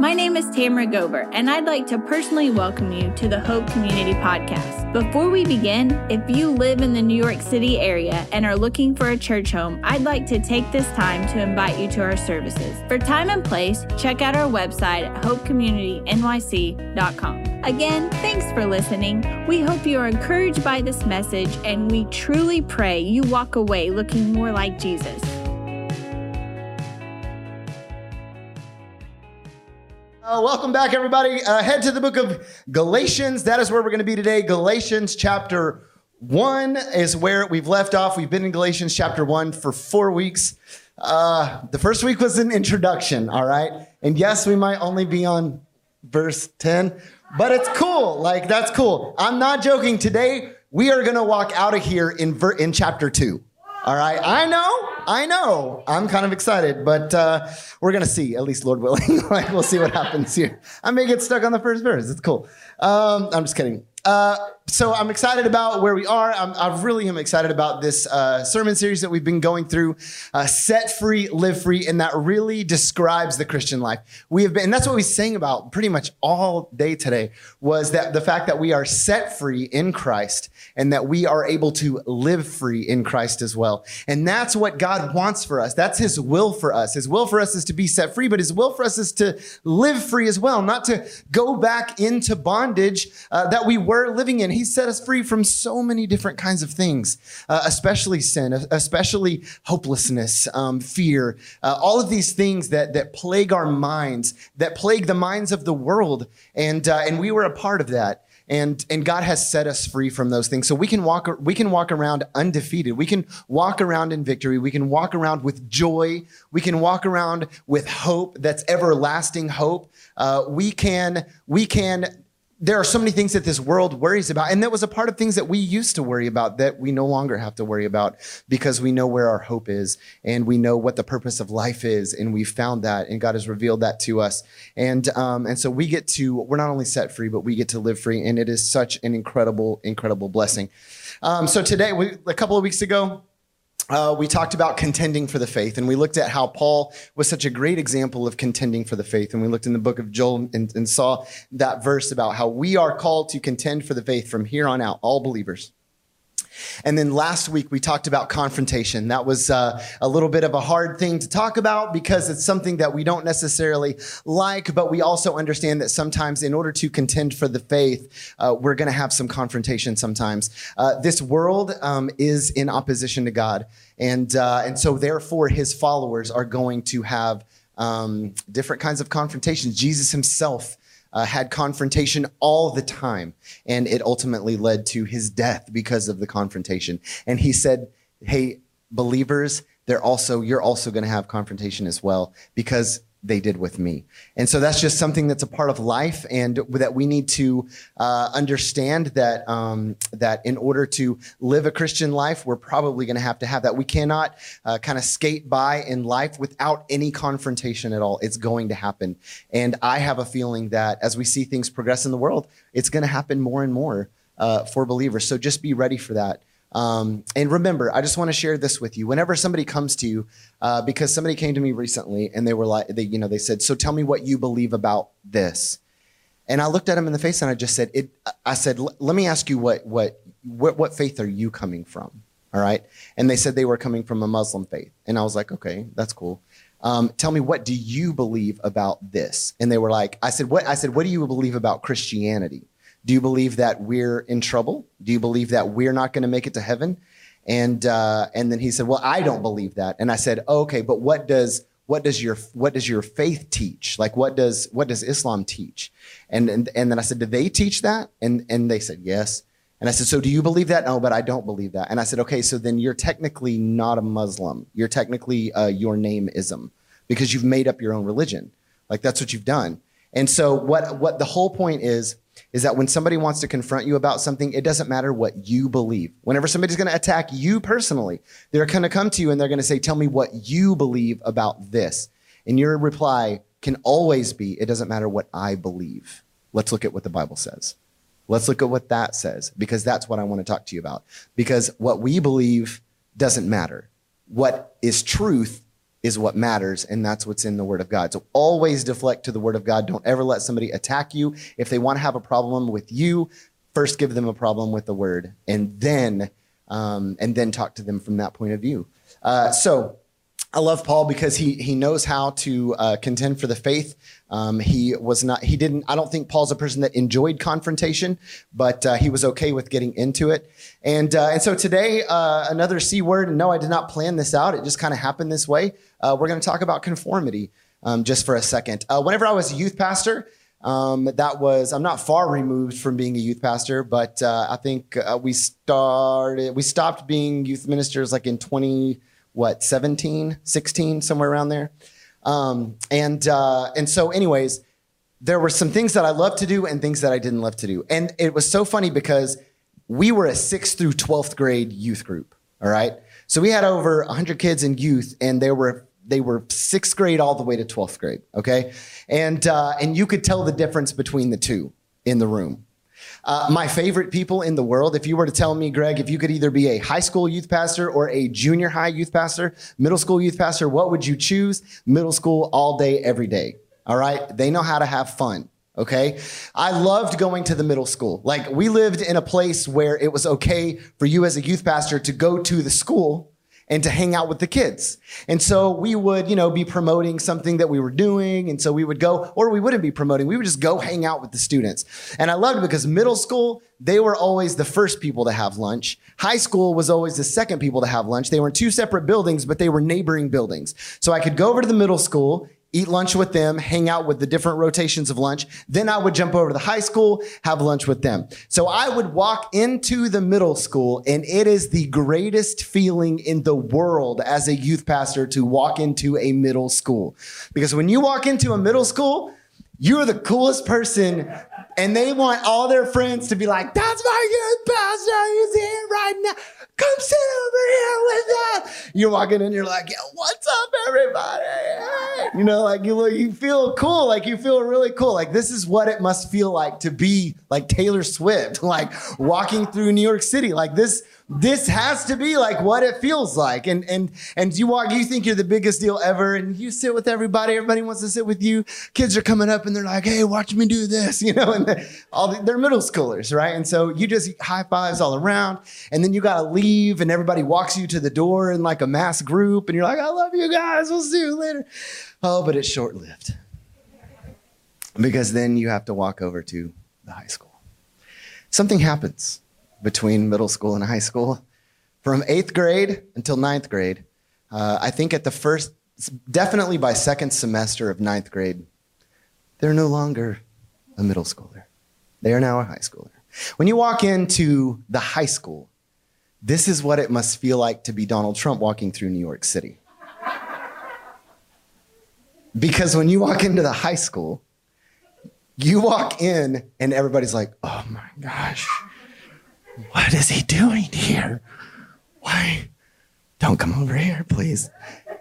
My name is Tamara Gober, and I'd like to personally welcome you to the Hope Community Podcast. Before we begin, if you live in the New York City area and are looking for a church home, I'd like to take this time to invite you to our services. For time and place, check out our website at hopecommunitynyc.com. Again, thanks for listening. We hope you are encouraged by this message, and we truly pray you walk away looking more like Jesus. Uh, welcome back, everybody. Uh, head to the book of Galatians. That is where we're going to be today. Galatians chapter 1 is where we've left off. We've been in Galatians chapter 1 for four weeks. Uh, the first week was an introduction, all right? And yes, we might only be on verse 10, but it's cool. Like, that's cool. I'm not joking. Today, we are going to walk out of here in, ver- in chapter 2. All right. I know. I know. I'm kind of excited, but uh, we're going to see, at least Lord willing. like, we'll see what happens here. I may get stuck on the first verse. It's cool. Um, I'm just kidding. Uh, so I'm excited about where we are. I'm, I really am excited about this uh, sermon series that we've been going through, uh, "Set Free, Live Free," and that really describes the Christian life. We have been, and that's what we sang about pretty much all day today. Was that the fact that we are set free in Christ, and that we are able to live free in Christ as well. And that's what God wants for us. That's His will for us. His will for us is to be set free, but His will for us is to live free as well, not to go back into bondage uh, that we were living in. He set us free from so many different kinds of things, uh, especially sin, especially hopelessness, um, fear, uh, all of these things that, that plague our minds, that plague the minds of the world. And, uh, and we were a part of that. And, and God has set us free from those things. So we can walk, we can walk around undefeated. We can walk around in victory. We can walk around with joy. We can walk around with hope that's everlasting hope. Uh, we can, we can there are so many things that this world worries about. And that was a part of things that we used to worry about that we no longer have to worry about because we know where our hope is and we know what the purpose of life is. And we found that and God has revealed that to us. And, um, and so we get to, we're not only set free, but we get to live free. And it is such an incredible, incredible blessing. Um, so today, we, a couple of weeks ago, uh, we talked about contending for the faith, and we looked at how Paul was such a great example of contending for the faith. And we looked in the book of Joel and, and saw that verse about how we are called to contend for the faith from here on out, all believers. And then last week we talked about confrontation. That was uh, a little bit of a hard thing to talk about because it's something that we don't necessarily like, but we also understand that sometimes in order to contend for the faith, uh, we're going to have some confrontation sometimes. Uh, this world um, is in opposition to God. And, uh, and so therefore his followers are going to have um, different kinds of confrontations. Jesus himself uh, had confrontation all the time. And it ultimately led to his death because of the confrontation. And he said, Hey, believers, they're also, you're also going to have confrontation as well because they did with me. And so that's just something that's a part of life and that we need to uh, understand that, um, that in order to live a Christian life, we're probably going to have to have that. We cannot uh, kind of skate by in life without any confrontation at all. It's going to happen. And I have a feeling that as we see things progress in the world, it's going to happen more and more uh, for believers. So just be ready for that. Um, and remember, I just want to share this with you. Whenever somebody comes to you, uh, because somebody came to me recently and they were like, they, you know, they said, "So tell me what you believe about this." And I looked at him in the face and I just said, "It." I said, "Let me ask you what what what what faith are you coming from?" All right, and they said they were coming from a Muslim faith, and I was like, "Okay, that's cool." Um, tell me what do you believe about this? And they were like, I said, what? I said, what do you believe about Christianity? Do you believe that we're in trouble? Do you believe that we're not going to make it to heaven? And uh, and then he said, "Well, I don't believe that." And I said, oh, "Okay, but what does what does your what does your faith teach? Like what does what does Islam teach?" And and, and then I said, "Do they teach that?" And and they said, "Yes." And I said, "So do you believe that?" No, but I don't believe that. And I said, "Okay, so then you're technically not a Muslim. You're technically uh, your name ism because you've made up your own religion. Like that's what you've done." And so what what the whole point is is that when somebody wants to confront you about something, it doesn't matter what you believe. Whenever somebody's going to attack you personally, they're going to come to you and they're going to say, Tell me what you believe about this. And your reply can always be, It doesn't matter what I believe. Let's look at what the Bible says. Let's look at what that says, because that's what I want to talk to you about. Because what we believe doesn't matter. What is truth is what matters, and that's what's in the Word of God. So always deflect to the Word of God. Don't ever let somebody attack you. If they want to have a problem with you, first give them a problem with the Word, and then um, and then talk to them from that point of view. Uh, so I love Paul because he he knows how to uh, contend for the faith. Um, he was not he didn't. I don't think Paul's a person that enjoyed confrontation, but uh, he was okay with getting into it. And uh, and so today uh, another c word. And no, I did not plan this out. It just kind of happened this way. Uh, we're going to talk about conformity um, just for a second. Uh, whenever I was a youth pastor. Um, that was I'm not far removed from being a youth pastor, but I think we started we stopped being youth ministers like in 20 what 17 16 somewhere around there um, and uh, and so anyways there were some things that i loved to do and things that i didn't love to do and it was so funny because we were a 6th through 12th grade youth group all right so we had over 100 kids in youth and they were they were sixth grade all the way to 12th grade okay and uh, and you could tell the difference between the two in the room uh, my favorite people in the world, if you were to tell me, Gregg, if you could either be a high school youth pastor or a junior high youth pastor, middle school youth pastor, what would you choose? Middle school all day, every day. All right. They know how to have fun. Okay. I loved going to the middle school. Like we lived in a place where it was okay for you as a youth pastor to go to the school and to hang out with the kids. And so we would, you know, be promoting something that we were doing. And so we would go, or we wouldn't be promoting. We would just go hang out with the students. And I loved it because middle school, they were always the first people to have lunch. High school was always the second people to have lunch. They were in two separate buildings, but they were neighboring buildings. So I could go over to the middle school eat lunch with them, hang out with the different rotations of lunch. Then I would jump over to the high school, have lunch with them. So I would walk into the middle school and it is the greatest feeling in the world as a youth pastor to walk into a middle school. Because when you walk into a middle school, you're the coolest person and they want all their friends to be like, that's my youth pastor. He's here right now come sit over here with us. You're walking in, you're like, what's up, everybody? You know, like you look you feel cool, like you feel really cool. Like this is what it must feel like to be like Taylor Swift, like walking through New York City. Like this this has to be like what it feels like. And and and you walk, you think you're the biggest deal ever, and you sit with everybody. Everybody wants to sit with you. Kids are coming up and they're like, "Hey, watch me do this," you know. And all the, they're middle schoolers, right? And so you just high fives all around, and then you got to leave, and everybody walks you to the door in like a mass group, and you're like, "I love you guys. We'll see you later." Oh, but it's short lived because then you have to walk over to the high school. Something happens between middle school and high school. From eighth grade until ninth grade, uh, I think at the first, definitely by second semester of ninth grade, they're no longer a middle schooler. They are now a high schooler. When you walk into the high school, this is what it must feel like to be Donald Trump walking through New York City. Because when you walk into the high school, you walk in and everybody's like, oh my gosh, what is he doing here? Why? Don't come over here, please.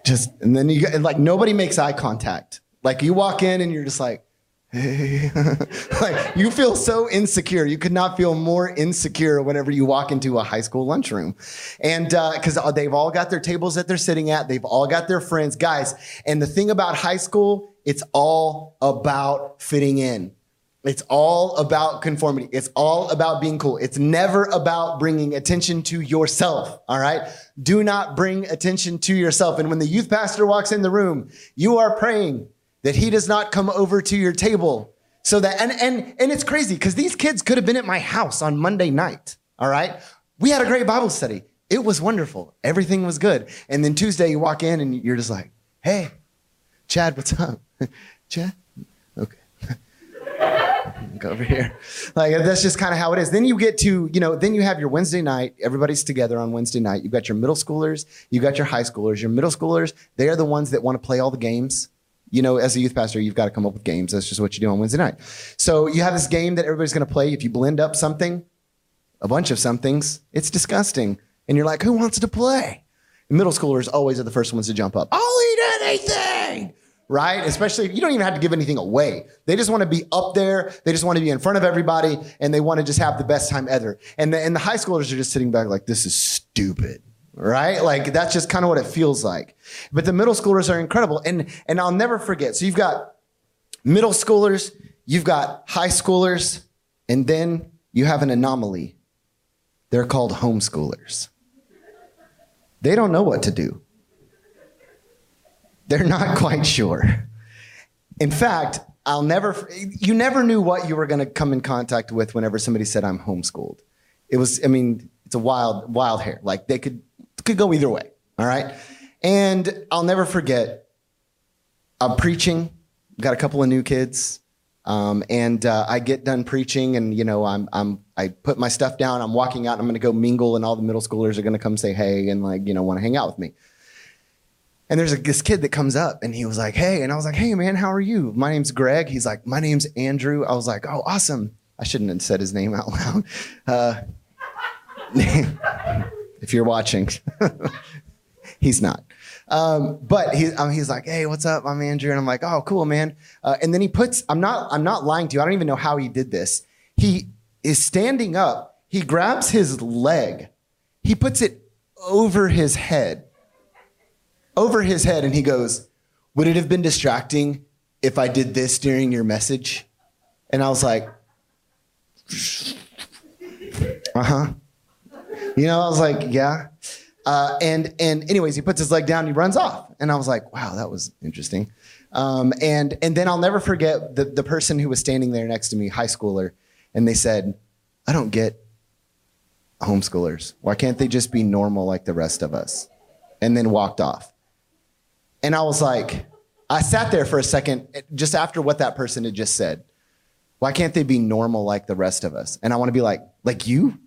Just, and then you like, nobody makes eye contact. Like, you walk in and you're just like, hey. like, you feel so insecure. You could not feel more insecure whenever you walk into a high school lunchroom. And because uh, they've all got their tables that they're sitting at, they've all got their friends. Guys, and the thing about high school, it's all about fitting in. It's all about conformity. It's all about being cool. It's never about bringing attention to yourself. All right. Do not bring attention to yourself. And when the youth pastor walks in the room, you are praying that he does not come over to your table so that, and, and, and it's crazy because these kids could have been at my house on Monday night. All right. We had a great Bible study. It was wonderful. Everything was good. And then Tuesday you walk in and you're just like, Hey, Chad, what's up? Chad? go over here. Like that's just kind of how it is. Then you get to, you know, then you have your Wednesday night. Everybody's together on Wednesday night. You've got your middle schoolers, you got your high schoolers. Your middle schoolers, they are the ones that want to play all the games. You know, as a youth pastor, you've got to come up with games. That's just what you do on Wednesday night. So you have this game that everybody's going to play. If you blend up something, a bunch of somethings, it's disgusting. And you're like, who wants to play? middle schoolers always are the first ones to jump up. I'll eat anything right? Especially, you don't even have to give anything away. They just want to be up there. They just want to be in front of everybody and they want to just have the best time ever. And the, and the high schoolers are just sitting back like, this is stupid, right? Like that's just kind of what it feels like. But the middle schoolers are incredible. And and I'll never forget. So you've got middle schoolers, you've got high schoolers, and then you have an anomaly. They're called homeschoolers. They don't know what to do. They're not quite sure. In fact, I'll never, you never knew what you were going to come in contact with whenever somebody said, I'm homeschooled. It was, I mean, it's a wild, wild hair. Like they could, could go either way. All right. And I'll never forget, I'm preaching, got a couple of new kids. Um, and uh, I get done preaching, and you know, I'm I'm I put my stuff down. I'm walking out. I'm going to go mingle, and all the middle schoolers are going to come say hey and like you know want to hang out with me. And there's a, this kid that comes up and he was like, Hey. And I was like, Hey, man, how are you? My name's Gregg. He's like, My name's Andrew. I was like, Oh, awesome. I shouldn't have said his name out loud. Uh, if you're watching, he's not. Um, but he, um, he's like, Hey, what's up? I'm Andrew. And I'm like, Oh, cool, man. Uh, and then he puts, I'm not, I'm not lying to you. I don't even know how he did this. He is standing up. He grabs his leg. He puts it over his head over his head and he goes, Would it have been distracting if I did this during your message? And I was like, Uh huh. You know, I was like, Yeah. Uh, and and anyways, he puts his leg down, he runs off, and I was like, "Wow, that was interesting." Um, and and then I'll never forget the the person who was standing there next to me, high schooler, and they said, "I don't get homeschoolers. Why can't they just be normal like the rest of us?" And then walked off. And I was like, I sat there for a second just after what that person had just said. Why can't they be normal like the rest of us? And I want to be like, like you?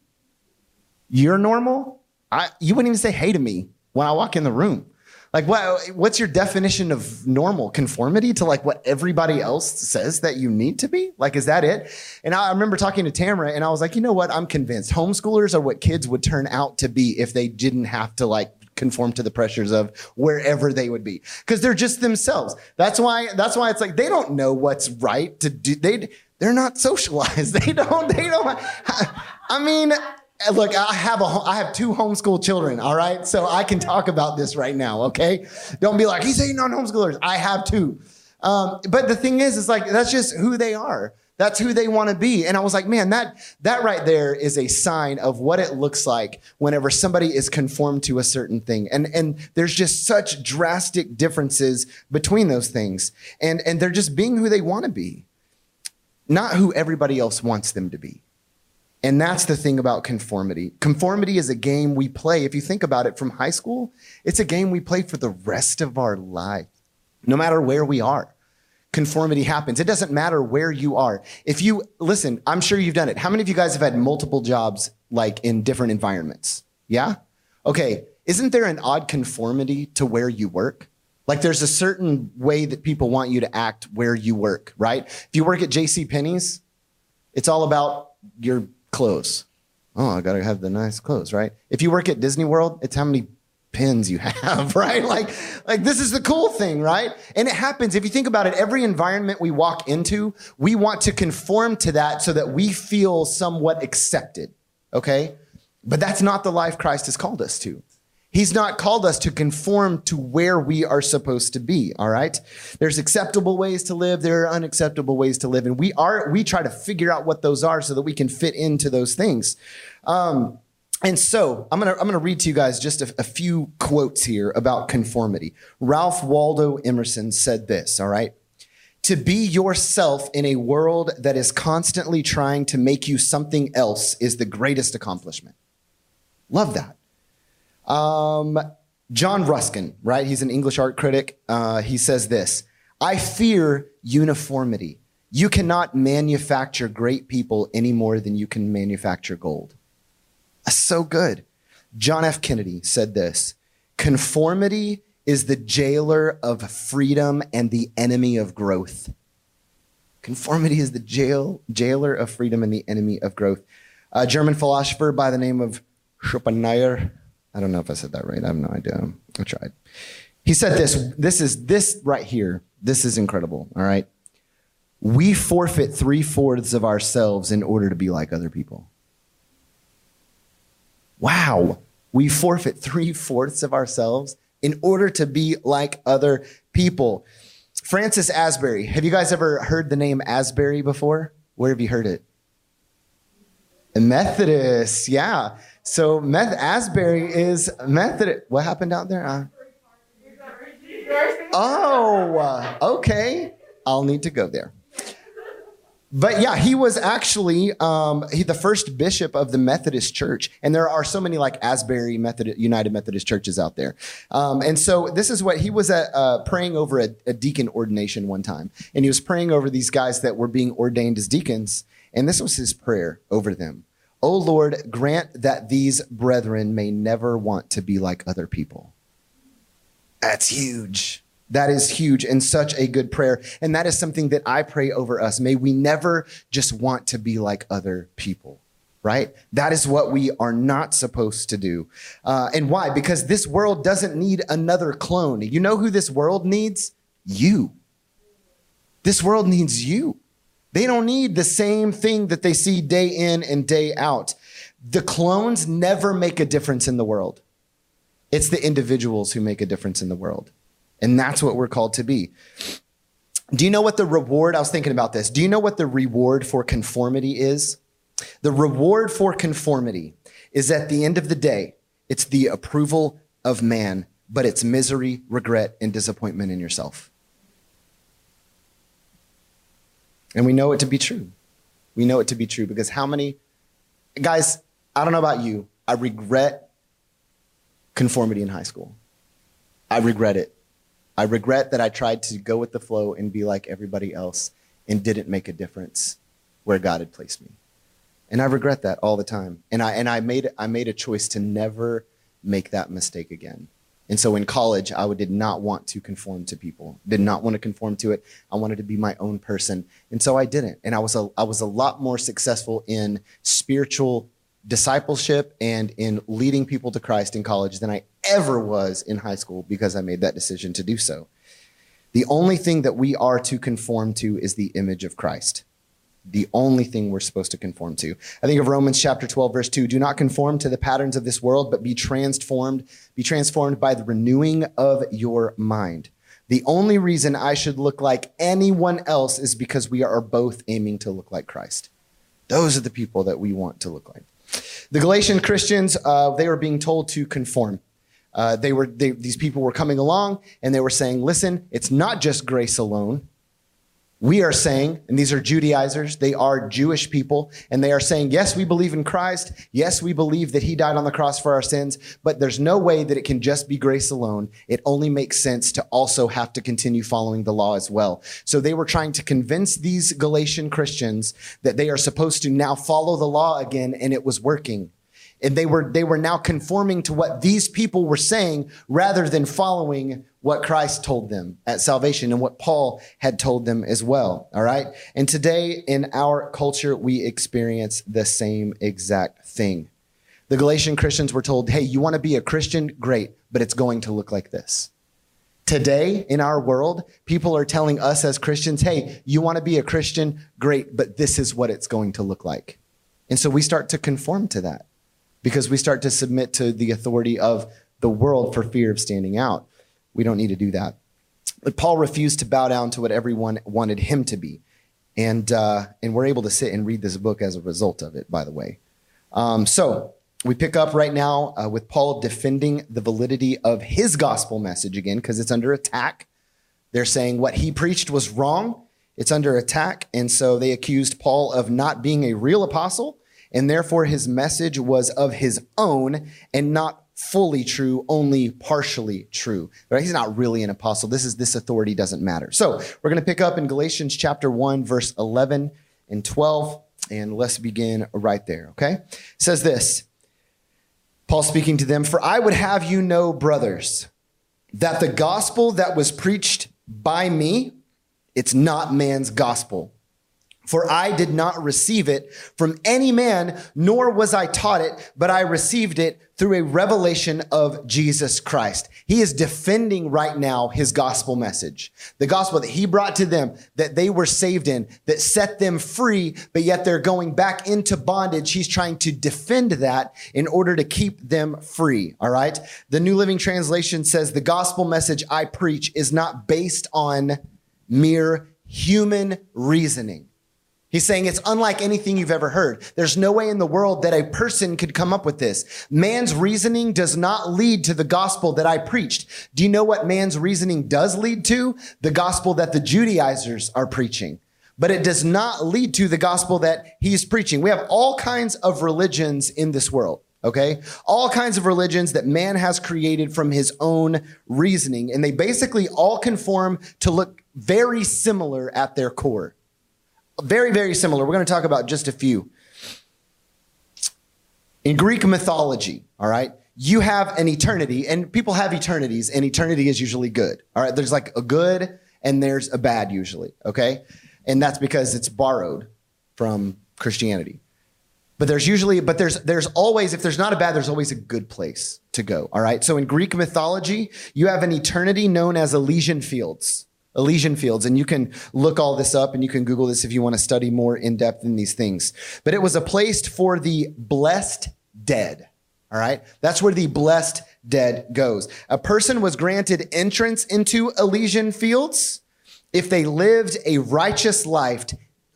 You're normal? I, you wouldn't even say hey to me when I walk in the room. Like, what, what's your definition of normal? Conformity to like what everybody else says that you need to be? Like, is that it? And I remember talking to Tamara and I was like, you know what? I'm convinced homeschoolers are what kids would turn out to be if they didn't have to like conform to the pressures of wherever they would be because they're just themselves. That's why that's why it's like they don't know what's right to do. They they're not socialized. They don't they don't I mean look, I have a I have two homeschool children, all right? So I can talk about this right now, okay? Don't be like, he's hating on homeschoolers. I have two. Um, but the thing is, it's like that's just who they are. That's who they want to be. And I was like, man, that, that right there is a sign of what it looks like whenever somebody is conformed to a certain thing. And, and there's just such drastic differences between those things. And, and they're just being who they want to be, not who everybody else wants them to be. And that's the thing about conformity. Conformity is a game we play. If you think about it from high school, it's a game we play for the rest of our life, no matter where we are conformity happens. It doesn't matter where you are. If you listen, I'm sure you've done it. How many of you guys have had multiple jobs like in different environments? Yeah? Okay. Isn't there an odd conformity to where you work? Like there's a certain way that people want you to act where you work, right? If you work at JC Penney's, it's all about your clothes. Oh, I got to have the nice clothes, right? If you work at Disney World, it's how many pins you have, right? Like, like this is the cool thing, right? And it happens, if you think about it, every environment we walk into, we want to conform to that so that we feel somewhat accepted, okay? But that's not the life Christ has called us to. He's not called us to conform to where we are supposed to be, all right? There's acceptable ways to live, there are unacceptable ways to live, and we are we try to figure out what those are so that we can fit into those things. Um, and so I'm gonna I'm gonna read to you guys just a, a, few quotes here about conformity. Ralph Waldo Emerson said this. All right, to be yourself in a world that is constantly trying to make you something else is the greatest accomplishment. Love that. Um, John Ruskin, right? He's an English art critic. Uh, he says this: I fear uniformity. You cannot manufacture great people any more than you can manufacture gold. That's so good. John F. Kennedy said this conformity is the jailer of freedom and the enemy of growth. Conformity is the jail, jailer of freedom and the enemy of growth. A German philosopher by the name of Schopenhauer. I don't know if I said that right. I have no idea. I tried. He said this. This is this right here. This is incredible. All right. We forfeit three fourths of ourselves in order to be like other people. Wow. We forfeit three fourths of ourselves in order to be like other people. Francis Asbury. Have you guys ever heard the name Asbury before? Where have you heard it? A Methodist, yeah. So Meth- Asbury is Methodist. What happened out there? Uh, oh, okay. I'll need to go there. But yeah, he was actually um, he, the first bishop of the Methodist Church, and there are so many like Asbury Methodist United Methodist churches out there. Um, and so this is what he was at, uh, praying over a, a deacon ordination one time, and he was praying over these guys that were being ordained as deacons, and this was his prayer over them: "O Lord, grant that these brethren may never want to be like other people." That's huge. That is huge and such a good prayer. And that is something that I pray over us. May we never just want to be like other people, right? That is what we are not supposed to do. Uh, and why? Because this world doesn't need another clone. You know who this world needs? You. This world needs you. They don't need the same thing that they see day in and day out. The clones never make a difference in the world. It's the individuals who make a difference in the world. And that's what we're called to be. Do you know what the reward? I was thinking about this. Do you know what the reward for conformity is? The reward for conformity is at the end of the day, it's the approval of man, but it's misery, regret, and disappointment in yourself. And we know it to be true. We know it to be true because how many guys, I don't know about you, I regret conformity in high school. I regret it. I regret that I tried to go with the flow and be like everybody else and didn't make a difference where God had placed me. And I regret that all the time. And I and I made I made a choice to never make that mistake again. And so in college, I did not want to conform to people. Did not want to conform to it. I wanted to be my own person. And so I didn't. And I was a I was a lot more successful in spiritual discipleship and in leading people to Christ in college than I ever was in high school because I made that decision to do so. The only thing that we are to conform to is the image of Christ. The only thing we're supposed to conform to. I think of Romans chapter 12, verse 2. Do not conform to the patterns of this world, but be transformed, be transformed by the renewing of your mind. The only reason I should look like anyone else is because we are both aiming to look like Christ. Those are the people that we want to look like. The Galatian Christians, uh, they were being told to conform. Uh, they were they, these people were coming along and they were saying, "Listen, it's not just grace alone. We are saying, and these are Judaizers, they are Jewish people, and they are saying, yes, we believe in Christ. Yes, we believe that he died on the cross for our sins, but there's no way that it can just be grace alone. It only makes sense to also have to continue following the law as well. So they were trying to convince these Galatian Christians that they are supposed to now follow the law again, and it was working and they were they were now conforming to what these people were saying rather than following what Christ told them at salvation and what Paul had told them as well. All right? And today in our culture we experience the same exact thing. The Galatian Christians were told hey you want to be a Christian? Great but it's going to look like this. Today in our world, people are telling us as Christians, hey, you want to be a Christian? Great, but this is what it's going to look like. And so we start to conform to that because we start to submit to the authority of the world for fear of standing out. We don't need to do that. But Paul refused to bow down to what everyone wanted him to be. And, uh, and we're able to sit and read this book as a result of it, by the way. Um, so we pick up right now uh, with Paul defending the validity of his gospel message again, because it's under attack. They're saying what he preached was wrong. It's under attack. And so they accused Paul of not being a real apostle and therefore his message was of his own and not fully true, only partially true. Right? He's not really an apostle. This is this authority doesn't matter. So we're going to pick up in Galatians chapter 1, verse 11 and 12, and let's begin right there, okay? It says this Paul speaking to them, For I would have you know, brothers, that the gospel that was preached by me, it's not man's gospel. For I did not receive it from any man, nor was I taught it, but I received it through a revelation of Jesus Christ. He is defending right now his gospel message. The gospel that he brought to them, that they were saved in, that set them free, but yet they're going back into bondage. He's trying to defend that in order to keep them free. All right. The New Living Translation says the gospel message I preach is not based on mere human reasoning. He's saying it's unlike anything you've ever heard. There's no way in the world that a person could come up with this. Man's reasoning does not lead to the gospel that I preached. Do you know what man's reasoning does lead to? The gospel that the Judaizers are preaching. But it does not lead to the gospel that he's preaching. We have all kinds of religions in this world. Okay. All kinds of religions that man has created from his own reasoning. And they basically all conform to look very similar at their core. Very, very similar. We're going to talk about just a few. In Greek mythology, all right, you have an eternity, and people have eternities, and eternity is usually good. All right, there's like a good and there's a bad usually, okay? And that's because it's borrowed from Christianity. But there's usually, but there's there's always, if there's not a bad, there's always a good place to go. All right. So in Greek mythology, you have an eternity known as Elysian fields. Elysian fields. And you can look all this up and you can Google this if you want to study more in depth in these things. But it was a place for the blessed dead. All right. That's where the blessed dead goes. A person was granted entrance into Elysian fields if they lived a righteous life,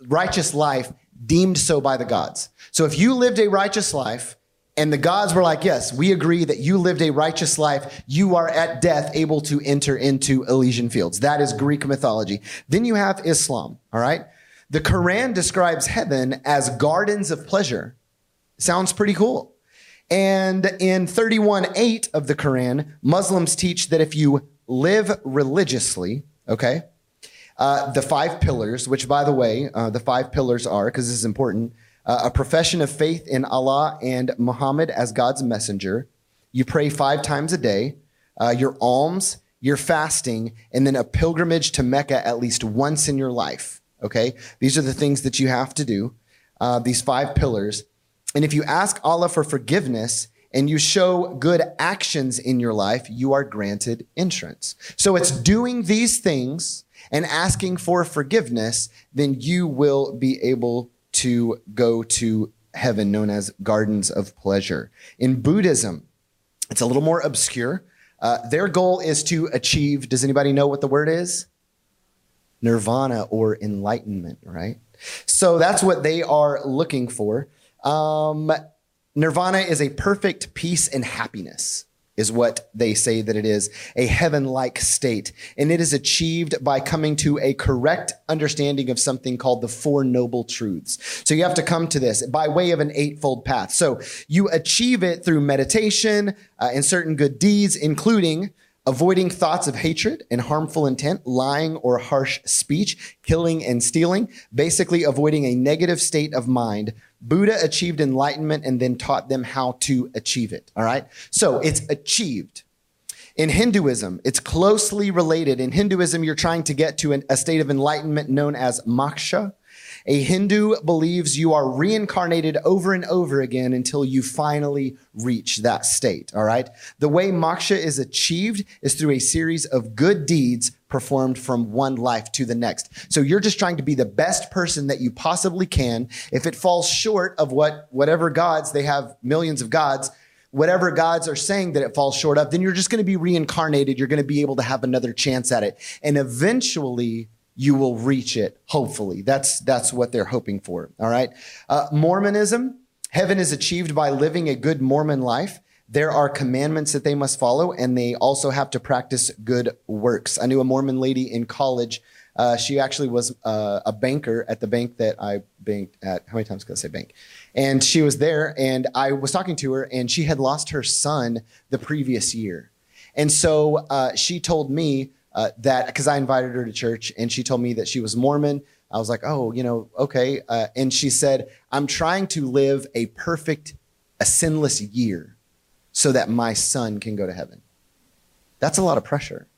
righteous life deemed so by the gods. So if you lived a righteous life, and the gods were like, yes, we agree that you lived a righteous life. You are at death able to enter into Elysian fields. That is Greek mythology. Then you have Islam. All right. The Quran describes heaven as gardens of pleasure. Sounds pretty cool. And in 31.8 of the Quran, Muslims teach that if you live religiously, okay, uh, the five pillars, which by the way, uh, the five pillars are, because this is important, uh, a profession of faith in Allah and Muhammad as God's messenger. You pray five times a day, uh, your alms, your fasting, and then a pilgrimage to Mecca at least once in your life. Okay? These are the things that you have to do, uh, these five pillars. And if you ask Allah for forgiveness and you show good actions in your life, you are granted entrance. So it's doing these things and asking for forgiveness, then you will be able to go to heaven known as gardens of pleasure. In Buddhism, it's a little more obscure. Uh, their goal is to achieve, does anybody know what the word is? Nirvana or enlightenment, right? So that's what they are looking for. Um, nirvana is a perfect peace and happiness is what they say that it is a heaven like state. And it is achieved by coming to a correct understanding of something called the Four Noble Truths. So you have to come to this by way of an eightfold path. So you achieve it through meditation uh, and certain good deeds, including avoiding thoughts of hatred and harmful intent, lying or harsh speech, killing and stealing, basically avoiding a negative state of mind. Buddha achieved enlightenment and then taught them how to achieve it. All right. So it's achieved. In Hinduism, it's closely related. In Hinduism, you're trying to get to an, a state of enlightenment known as moksha. A Hindu believes you are reincarnated over and over again until you finally reach that state. All right. The way moksha is achieved is through a series of good deeds performed from one life to the next. So you're just trying to be the best person that you possibly can. If it falls short of what, whatever gods, they have millions of gods, whatever gods are saying that it falls short of, then you're just going to be reincarnated. You're going to be able to have another chance at it. And eventually you will reach it, hopefully. That's, that's what they're hoping for. All right. Uh, Mormonism, heaven is achieved by living a good Mormon life. There are commandments that they must follow, and they also have to practice good works. I knew a Mormon lady in college. Uh, she actually was uh, a banker at the bank that I banked at. How many times can I say bank? And she was there, and I was talking to her, and she had lost her son the previous year. And so uh, she told me uh, that because I invited her to church and she told me that she was Mormon. I was like, oh, you know, okay. Uh, and she said, I'm trying to live a perfect, a sinless year so that my son can go to heaven. That's a lot of pressure.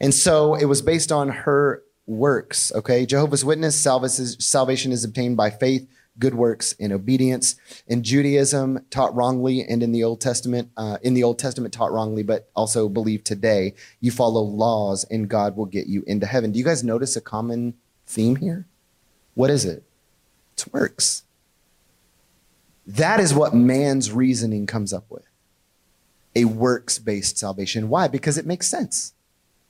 And so it was based on her works. Okay. Jehovah's Witness, salvation is obtained by faith, good works, and obedience. In Judaism, taught wrongly, and in the Old Testament, uh, in the Old Testament, taught wrongly, but also believed today, you follow laws and God will get you into heaven. Do you guys notice a common theme here? What is it? It's works. That is what man's reasoning comes up with a works based salvation. Why? Because it makes sense,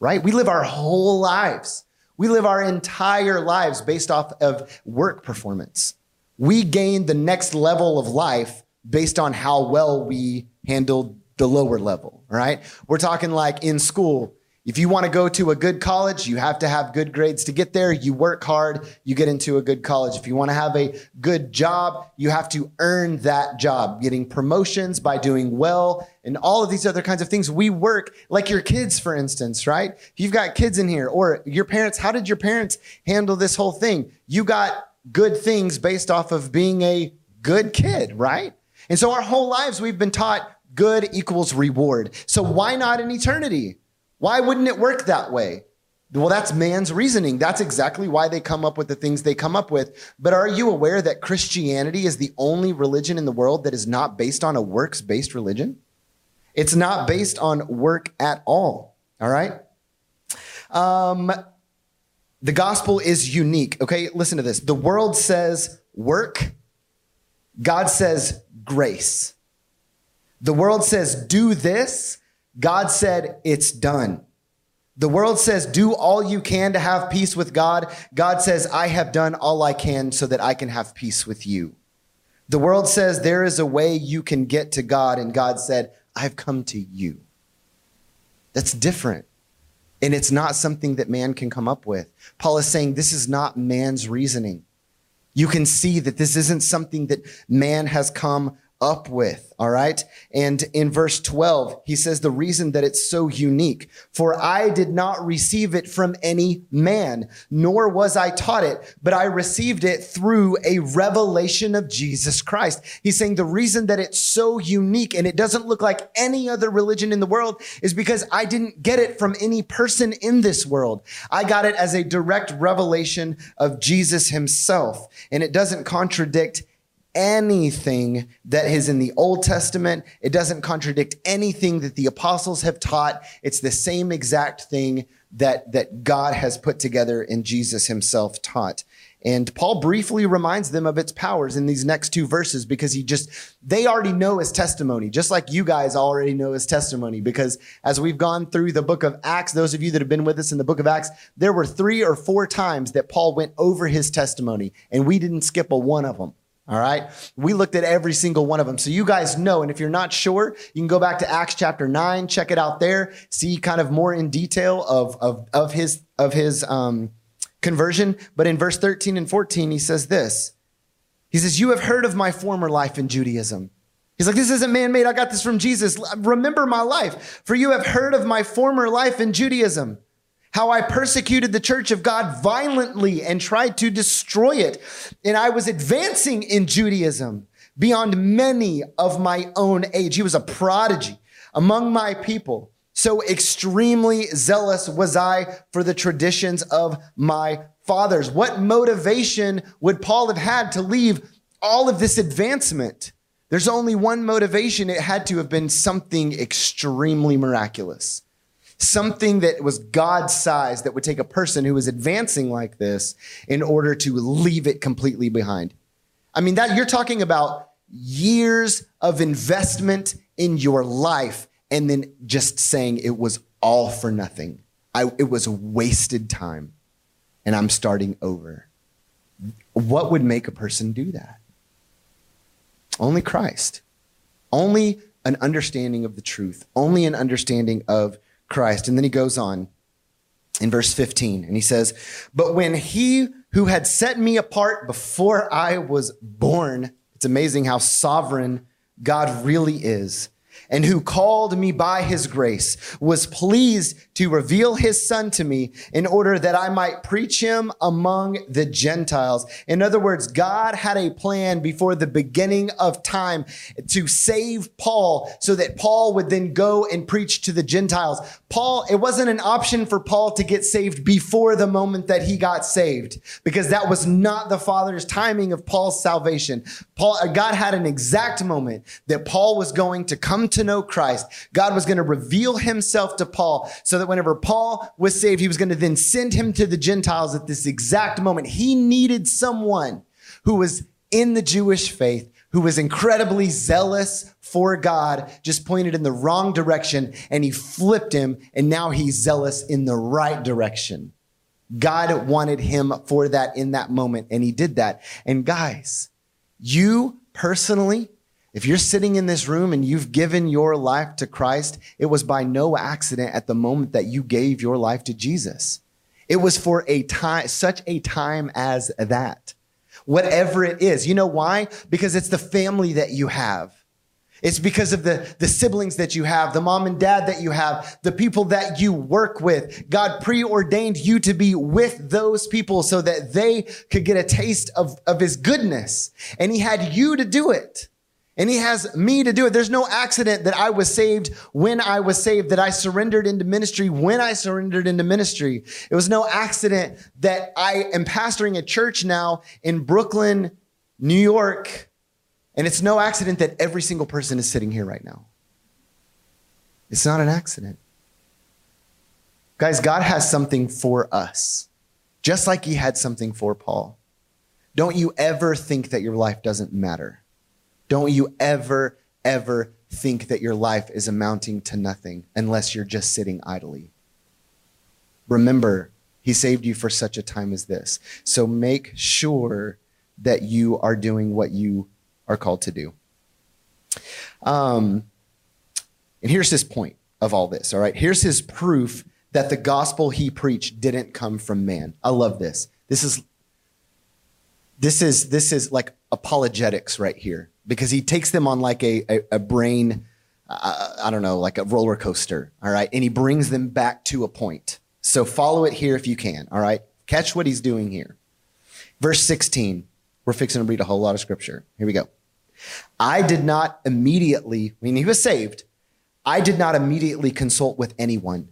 right? We live our whole lives. We live our entire lives based off of work performance. We gain the next level of life based on how well we handled the lower level, right? We're talking like in school, if you want to go to a good college, you have to have good grades to get there. You work hard, you get into a good college. If you want to have a good job, you have to earn that job, getting promotions by doing well and all of these other kinds of things. We work like your kids, for instance, right? If you've got kids in here or your parents, how did your parents handle this whole thing? You got good things based off of being a good kid, right? And so our whole lives we've been taught good equals reward. So why not in eternity? Why wouldn't it work that way? Well, that's man's reasoning. That's exactly why they come up with the things they come up with. But are you aware that Christianity is the only religion in the world that is not based on a works based religion? It's not based on work at all. All right. Um, the gospel is unique. Okay. Listen to this. The world says work, God says grace. The world says do this, God said, It's done. The world says, Do all you can to have peace with God. God says, I have done all I can so that I can have peace with you. The world says, There is a way you can get to God. And God said, I've come to you. That's different. And it's not something that man can come up with. Paul is saying this is not man's reasoning. You can see that this isn't something that man has come up with. All right. And in verse 12, he says the reason that it's so unique, for I did not receive it from any man, nor was I taught it, but I received it through a revelation of Jesus Christ. He's saying the reason that it's so unique and it doesn't look like any other religion in the world is because I didn't get it from any person in this world. I got it as a direct revelation of Jesus himself. And it doesn't contradict anything that is in the Old Testament. It doesn't contradict anything that the apostles have taught. It's the same exact thing that, that God has put together and Jesus himself taught. And Paul briefly reminds them of its powers in these next two verses because he just, they already know his testimony, just like you guys already know his testimony. Because as we've gone through the book of Acts, those of you that have been with us in the book of Acts, there were three or four times that Paul went over his testimony and we didn't skip a one of them. All right. We looked at every single one of them. So you guys know. And if you're not sure, you can go back to Acts chapter nine, check it out there, see kind of more in detail of, of, of his, of his, um, conversion. But in verse 13 and 14, he says this. He says, you have heard of my former life in Judaism. He's like, this isn't man made. I got this from Jesus. Remember my life for you have heard of my former life in Judaism how I persecuted the church of God violently and tried to destroy it. And I was advancing in Judaism beyond many of my own age. He was a prodigy among my people. So extremely zealous was I for the traditions of my fathers. What motivation would Paul have had to leave all of this advancement? There's only one motivation. It had to have been something extremely miraculous something that was God sized that would take a person who was advancing like this in order to leave it completely behind. I mean, that you're talking about years of investment in your life and then just saying it was all for nothing. I, it was wasted time and I'm starting over. What would make a person do that? Only Christ. Only an understanding of the truth. Only an understanding of Christ. And then he goes on in verse 15 and he says, But when he who had set me apart before I was born, it's amazing how sovereign God really is, and who called me by his grace, was pleased to reveal his son to me in order that I might preach him among the Gentiles. In other words, God had a plan before the beginning of time to save Paul so that Paul would then go and preach to the Gentiles. Paul, it wasn't an option for Paul to get saved before the moment that he got saved because that was not the Father's timing of Paul's salvation. Paul, God had an exact moment that Paul was going to come to know Christ. God was going to reveal himself to Paul so that whenever Paul was saved, he was going to then send him to the Gentiles at this exact moment. He needed someone who was in the Jewish faith, who was incredibly zealous for God, just pointed in the wrong direction, and he flipped him, and now he's zealous in the right direction. God wanted him for that in that moment, and he did that. And guys, you personally, if you're sitting in this room and you've given your life to Christ, it was by no accident at the moment that you gave your life to Jesus. It was for a time, such a time as that. Whatever it is. You know why? Because it's the family that you have. It's because of the, the siblings that you have, the mom and dad that you have, the people that you work with. God preordained you to be with those people so that they could get a taste of, of his goodness. And he had you to do it. And he has me to do it. There's no accident that I was saved when I was saved, that I surrendered into ministry when I surrendered into ministry. It was no accident that I am pastoring a church now in Brooklyn, New York. And it's no accident that every single person is sitting here right now. It's not an accident. Guys, God has something for us, just like he had something for Paul. Don't you ever think that your life doesn't matter. Don't you ever, ever think that your life is amounting to nothing unless you're just sitting idly. Remember, he saved you for such a time as this. So make sure that you are doing what you are called to do. Um, and here's his point of all this, all right? Here's his proof that the gospel he preached didn't come from man. I love this. This is this is this is like apologetics right here because he takes them on like a, a, a brain, uh, I don't know, like a roller coaster. All right. And he brings them back to a point. So follow it here if you can. All right. Catch what he's doing here. Verse 16. We're fixing to read a whole lot of scripture. Here we go. I did not immediately, mean, he was saved. I did not immediately consult with anyone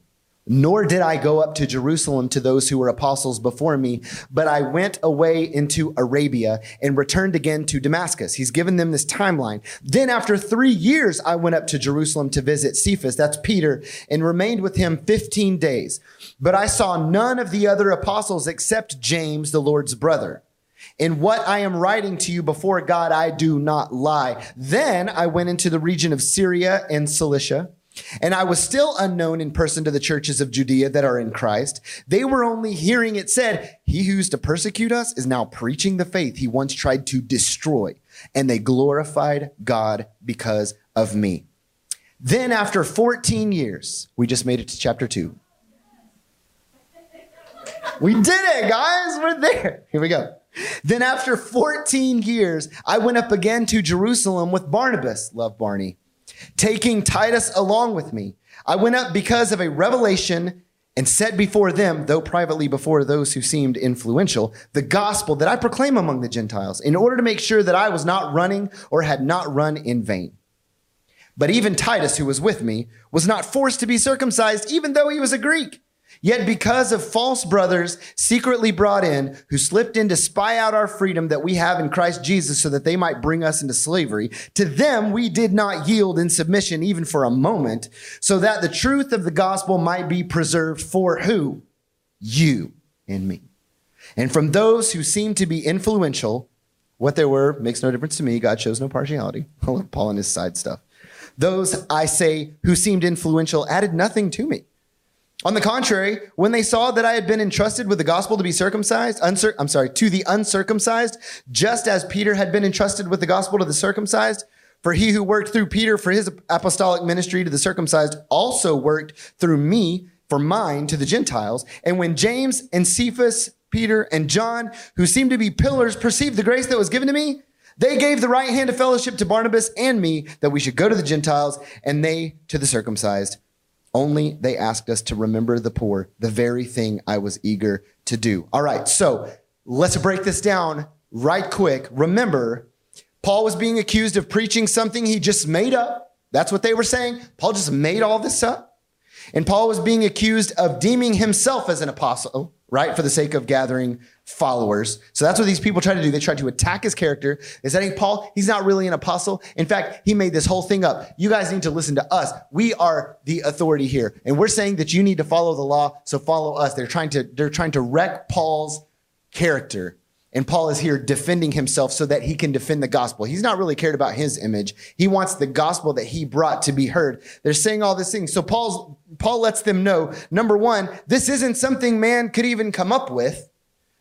nor did I go up to Jerusalem to those who were apostles before me, but I went away into Arabia and returned again to Damascus. He's given them this timeline. Then after three years, I went up to Jerusalem to visit Cephas, that's Peter, and remained with him 15 days. But I saw none of the other apostles except James, the Lord's brother. In what I am writing to you before God, I do not lie. Then I went into the region of Syria and Cilicia and I was still unknown in person to the churches of Judea that are in Christ. They were only hearing it said, He who used to persecute us is now preaching the faith he once tried to destroy. And they glorified God because of me. Then, after 14 years, we just made it to chapter 2. We did it, guys. We're there. Here we go. Then, after 14 years, I went up again to Jerusalem with Barnabas. Love Barney taking Titus along with me. I went up because of a revelation and set before them, though privately before those who seemed influential, the gospel that I proclaim among the Gentiles, in order to make sure that I was not running or had not run in vain. But even Titus, who was with me, was not forced to be circumcised, even though he was a Greek Yet because of false brothers secretly brought in who slipped in to spy out our freedom that we have in Christ Jesus so that they might bring us into slavery, to them we did not yield in submission even for a moment so that the truth of the gospel might be preserved for who? You and me. And from those who seemed to be influential, what they were makes no difference to me. God shows no partiality. I love Paul and his side stuff. Those, I say, who seemed influential added nothing to me on the contrary, when they saw that I had been entrusted with the gospel to be circumcised, uncir- I'm sorry, to the uncircumcised, just as Peter had been entrusted with the gospel to the circumcised, for he who worked through Peter for his apostolic ministry to the circumcised also worked through me for mine to the Gentiles. And when James and Cephas, Peter and John, who seemed to be pillars, perceived the grace that was given to me, They gave the right hand of fellowship to Barnabas and me that we should go to the Gentiles and they to the circumcised. Only they asked us to remember the poor, the very thing I was eager to do. All right, so let's break this down right quick. Remember, Paul was being accused of preaching something he just made up. That's what they were saying. Paul just made all this up. And Paul was being accused of deeming himself as an apostle, right, for the sake of gathering followers. So that's what these people try to do. They try to attack his character. They said, hey, Paul, he's not really an apostle. In fact, he made this whole thing up. You guys need to listen to us. We are the authority here. And we're saying that you need to follow the law, so follow us. They're trying to, they're trying to wreck Paul's character. And Paul is here defending himself so that he can defend the gospel. He's not really cared about his image. He wants the gospel that he brought to be heard. They're saying all these things. So Paul's, Paul lets them know, number one, this isn't something man could even come up with.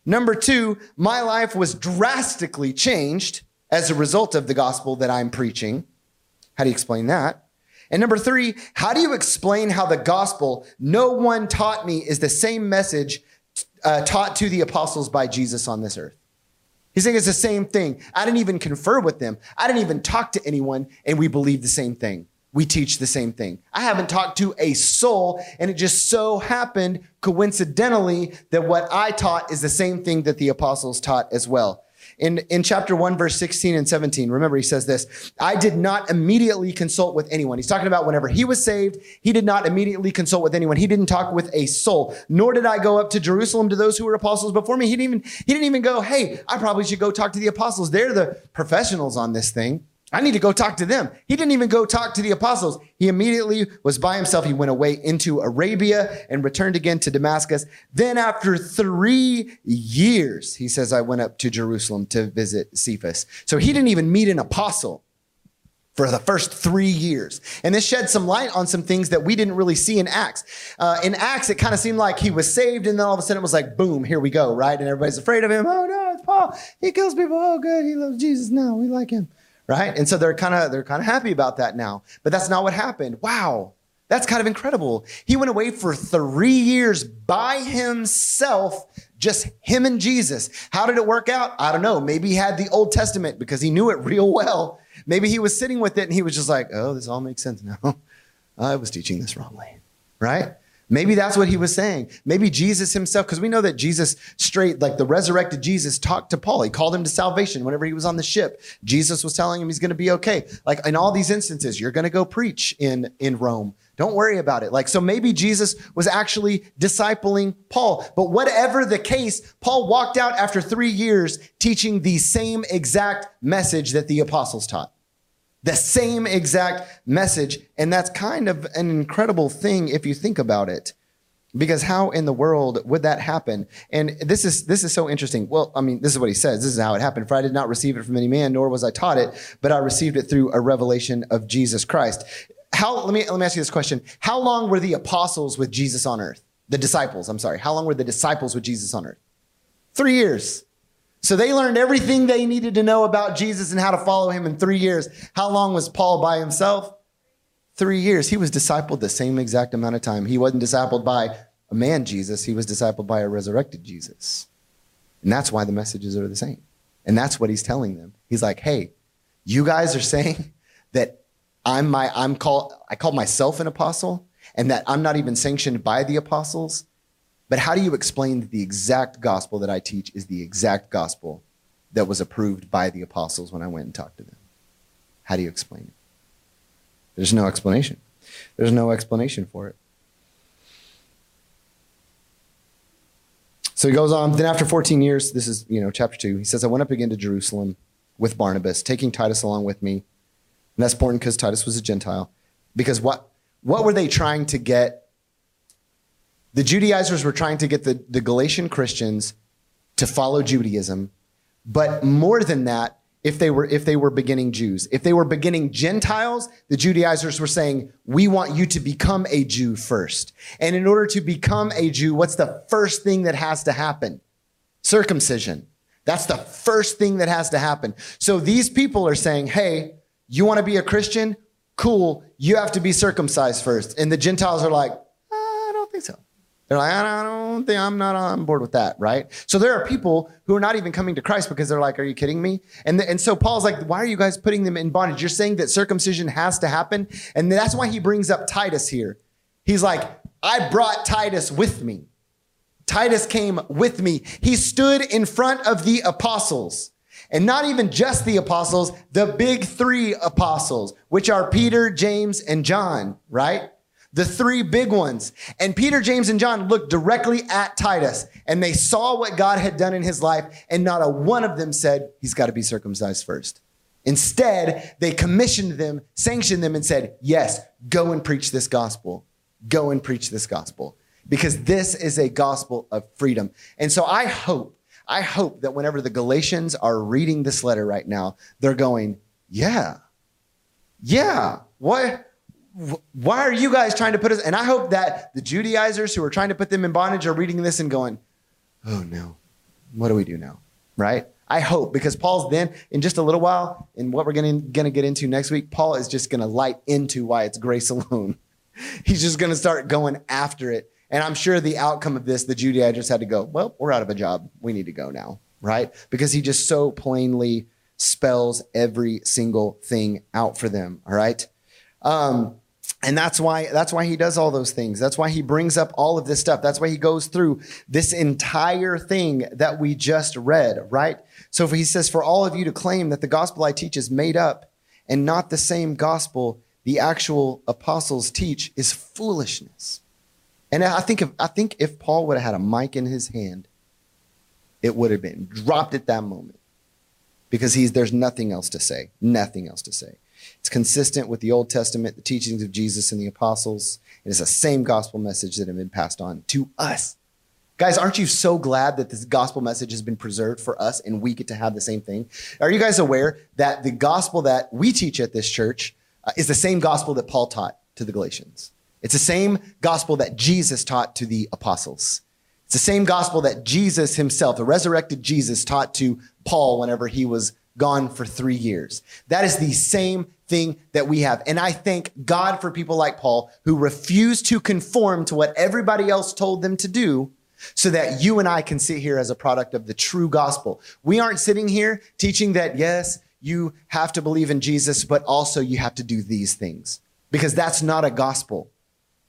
Number two, my life was drastically changed as a result of the gospel that I'm preaching. How do you explain that? And number three, how do you explain how the gospel no one taught me is the same message uh, taught to the apostles by Jesus on this earth? He's saying it's the same thing. I didn't even confer with them. I didn't even talk to anyone, and we believe the same thing. We teach the same thing. I haven't talked to a soul, and it just so happened coincidentally that what I taught is the same thing that the apostles taught as well. In, in chapter 1, verse 16 and 17, remember he says this I did not immediately consult with anyone. He's talking about whenever he was saved, he did not immediately consult with anyone. He didn't talk with a soul, nor did I go up to Jerusalem to those who were apostles before me. He didn't even, he didn't even go, Hey, I probably should go talk to the apostles. They're the professionals on this thing. I need to go talk to them. He didn't even go talk to the apostles. He immediately was by himself. He went away into Arabia and returned again to Damascus. Then, after three years, he says, I went up to Jerusalem to visit Cephas. So he didn't even meet an apostle for the first three years. And this shed some light on some things that we didn't really see in Acts. Uh, in Acts, it kind of seemed like he was saved, and then all of a sudden it was like, boom, here we go, right? And everybody's afraid of him. Oh, no, it's Paul. He kills people. Oh, good. He loves Jesus. No, we like him right? And so they're kind of they're kind of happy about that now. But that's not what happened. Wow. That's kind of incredible. He went away for 3 years by himself, just him and Jesus. How did it work out? I don't know. Maybe he had the Old Testament because he knew it real well. Maybe he was sitting with it and he was just like, "Oh, this all makes sense now. I was teaching this wrongly." Right? Maybe that's what he was saying. Maybe Jesus himself, because we know that Jesus straight, like the resurrected Jesus, talked to Paul. He called him to salvation whenever he was on the ship. Jesus was telling him he's going to be okay. Like in all these instances, you're going to go preach in, in Rome. Don't worry about it. Like, so maybe Jesus was actually discipling Paul. But whatever the case, Paul walked out after three years teaching the same exact message that the apostles taught the same exact message. And that's kind of an incredible thing if you think about it. Because how in the world would that happen? And this is this is so interesting. Well, I mean, this is what he says. This is how it happened. For I did not receive it from any man, nor was I taught it, but I received it through a revelation of Jesus Christ. How let me let me ask you this question. How long were the apostles with Jesus on earth? The disciples, I'm sorry. How long were the disciples with Jesus on earth? Three years. So they learned everything they needed to know about Jesus and how to follow him in three years. How long was Paul by himself? Three years. He was discipled the same exact amount of time. He wasn't discipled by a man Jesus, he was discipled by a resurrected Jesus. And that's why the messages are the same. And that's what he's telling them. He's like, hey, you guys are saying that I'm my I'm called I call myself an apostle and that I'm not even sanctioned by the apostles. But how do you explain that the exact gospel that I teach is the exact gospel that was approved by the apostles when I went and talked to them? How do you explain it? There's no explanation. There's no explanation for it. So he goes on. Then after 14 years, this is, you know, chapter 2, he says, I went up again to Jerusalem with Barnabas, taking Titus along with me. And that's important because Titus was a Gentile. Because what, what were they trying to get the Judaizers were trying to get the, the Galatian Christians to follow Judaism, but more than that, if they were if they were beginning Jews, if they were beginning Gentiles, the Judaizers were saying, "We want you to become a Jew first. And in order to become a Jew, what's the first thing that has to happen? Circumcision. That's the first thing that has to happen. So these people are saying, "Hey, you want to be a Christian? Cool. You have to be circumcised first. And the Gentiles are like, "I don't think so." They're like, I don't think I'm not on board with that, right? So there are people who are not even coming to Christ because they're like, Are you kidding me? And, and so Paul's like, Why are you guys putting them in bondage? You're saying that circumcision has to happen. And that's why he brings up Titus here. He's like, I brought Titus with me. Titus came with me. He stood in front of the apostles. And not even just the apostles, the big three apostles, which are Peter, James, and John, right? The three big ones. And Peter, James, and John looked directly at Titus and they saw what God had done in his life, and not a one of them said, He's got to be circumcised first. Instead, they commissioned them, sanctioned them, and said, Yes, go and preach this gospel. Go and preach this gospel. Because this is a gospel of freedom. And so I hope, I hope that whenever the Galatians are reading this letter right now, they're going, Yeah, yeah, what? Why are you guys trying to put us? And I hope that the Judaizers who are trying to put them in bondage are reading this and going, oh no, what do we do now? Right? I hope because Paul's then in just a little while, in what we're to gonna get into next week, Paul is just to light into why it's grace alone. He's just to start going after it. And I'm sure the outcome of this, the Judaizers had to go, well, we're out of a job. We need to go now. Right? Because he just so plainly spells every single thing out for them. All right. Um, and that's why that's why he does all those things. That's why he brings up all of this stuff. That's why he goes through this entire thing that we just read, right? So he says for all of you to claim that the gospel I teach is made up and not the same gospel the actual apostles teach is foolishness. And I think if I think if Paul would have had a mic in his hand, it would have been dropped at that moment. Because he's there's nothing else to say. Nothing else to say. It's consistent with the Old Testament, the teachings of Jesus and the apostles. It is the same gospel message that have been passed on to us. Guys, aren't you so glad that this gospel message has been preserved for us and we get to have the same thing? Are you guys aware that the gospel that we teach at this church uh, is the same gospel that Paul taught to the Galatians? It's the same gospel that Jesus taught to the apostles. It's the same gospel that Jesus himself, the resurrected Jesus, taught to Paul whenever he was gone for three years. That is the same thing that we have. And I thank God for people like Paul who refuse to conform to what everybody else told them to do so that you and I can sit here as a product of the true gospel. We aren't sitting here teaching that, yes, you have to believe in Jesus, but also you have to do these things because that's not a gospel.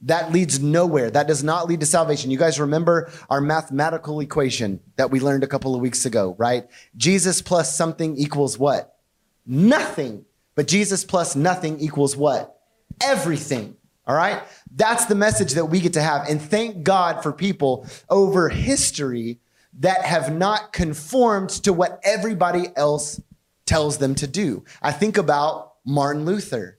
That leads nowhere. That does not lead to salvation. You guys remember our mathematical equation that we learned a couple of weeks ago, right? Jesus plus something equals what? Nothing. But Jesus plus nothing equals what? Everything. All right? That's the message that we get to have. And thank God for people over history that have not conformed to what everybody else tells them to do. I think about Martin Luther.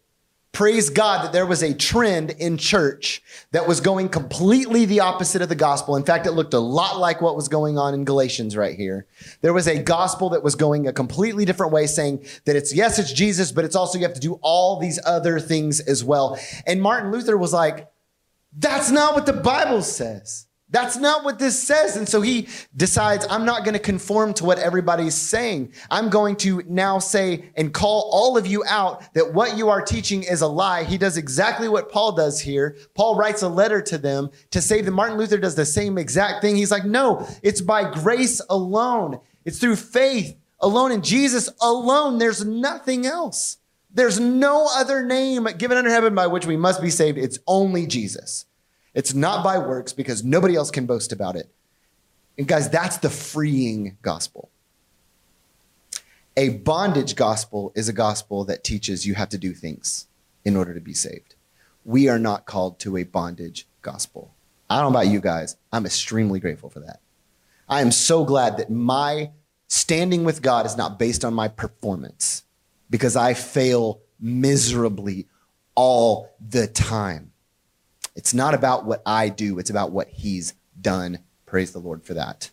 Praise God that there was a trend in church that was going completely the opposite of the gospel. In fact, it looked a lot like what was going on in Galatians right here. There was a gospel that was going a completely different way, saying that it's yes, it's Jesus, but it's also you have to do all these other things as well. And Martin Luther was like, that's not what the Bible says. That's not what this says. And so he decides, I'm not going to conform to what everybody's saying. I'm going to now say and call all of you out that what you are teaching is a lie. He does exactly what Paul does here. Paul writes a letter to them to say that Martin Luther does the same exact thing. He's like, no, it's by grace alone. It's through faith alone in Jesus alone. There's nothing else. There's no other name given under heaven by which we must be saved. It's only Jesus. It's not by works because nobody else can boast about it. And guys, that's the freeing gospel. A bondage gospel is a gospel that teaches you have to do things in order to be saved. We are not called to a bondage gospel. I don't know about you guys. I'm extremely grateful for that. I am so glad that my standing with God is not based on my performance because I fail miserably all the time. It's not about what I do, it's about what He's done. Praise the Lord for that.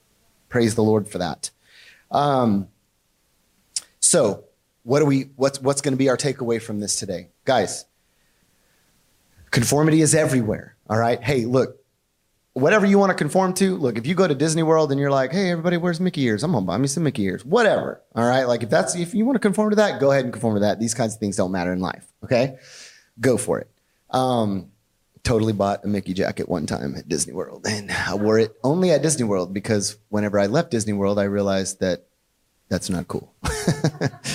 Praise the Lord for that. Um, so, what do we? What's what's going to be our takeaway from this today, guys? Conformity is everywhere. All right. Hey, look, whatever you want to conform to. Look, if you go to Disney World and you're like, hey, everybody wears Mickey ears, I'm gonna buy me some Mickey ears. Whatever. All right. Like if that's if you want to conform to that, go ahead and conform to that. These kinds of things don't matter in life. Okay, go for it. Um, totally bought a Mickey jacket one time at Disney World, and I wore it only at Disney World because whenever I left Disney World, I realized that that's not cool.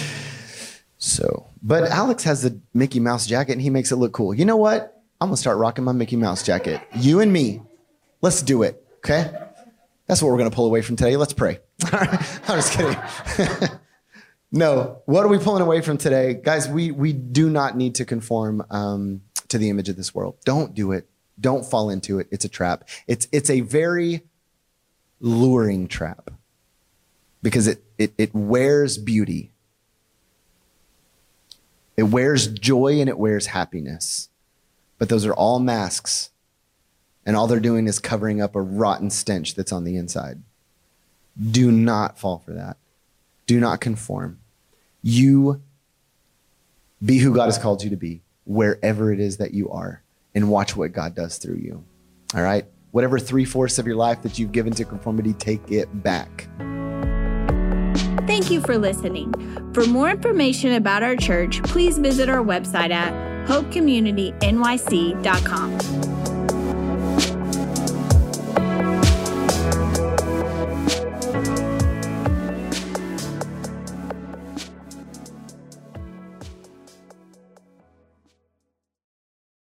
so, but Alex has the Mickey Mouse jacket, and he makes it look cool. You know what? I'm gonna start rocking my Mickey Mouse jacket. You and me, let's do it. Okay, that's what we're gonna pull away from today. Let's pray. I'm just kidding. no, what are we pulling away from today, guys? We we do not need to conform. Um, to the image of this world. Don't do it. Don't fall into it. It's a trap. It's it's a very luring trap because it it, it wears beauty. It wears joy and it wears happiness. But those are all masks. And all they're doing is covering up a rotten stench that's on the inside. Do not fall for that. Do not conform. You be who God has called you to be wherever it is that you are and watch what God does through you. All right? Whatever three fourths of your life that you've given to conformity, take it back. Thank you for listening. For more information about our church, please visit our website at hopecommunitynyc.com.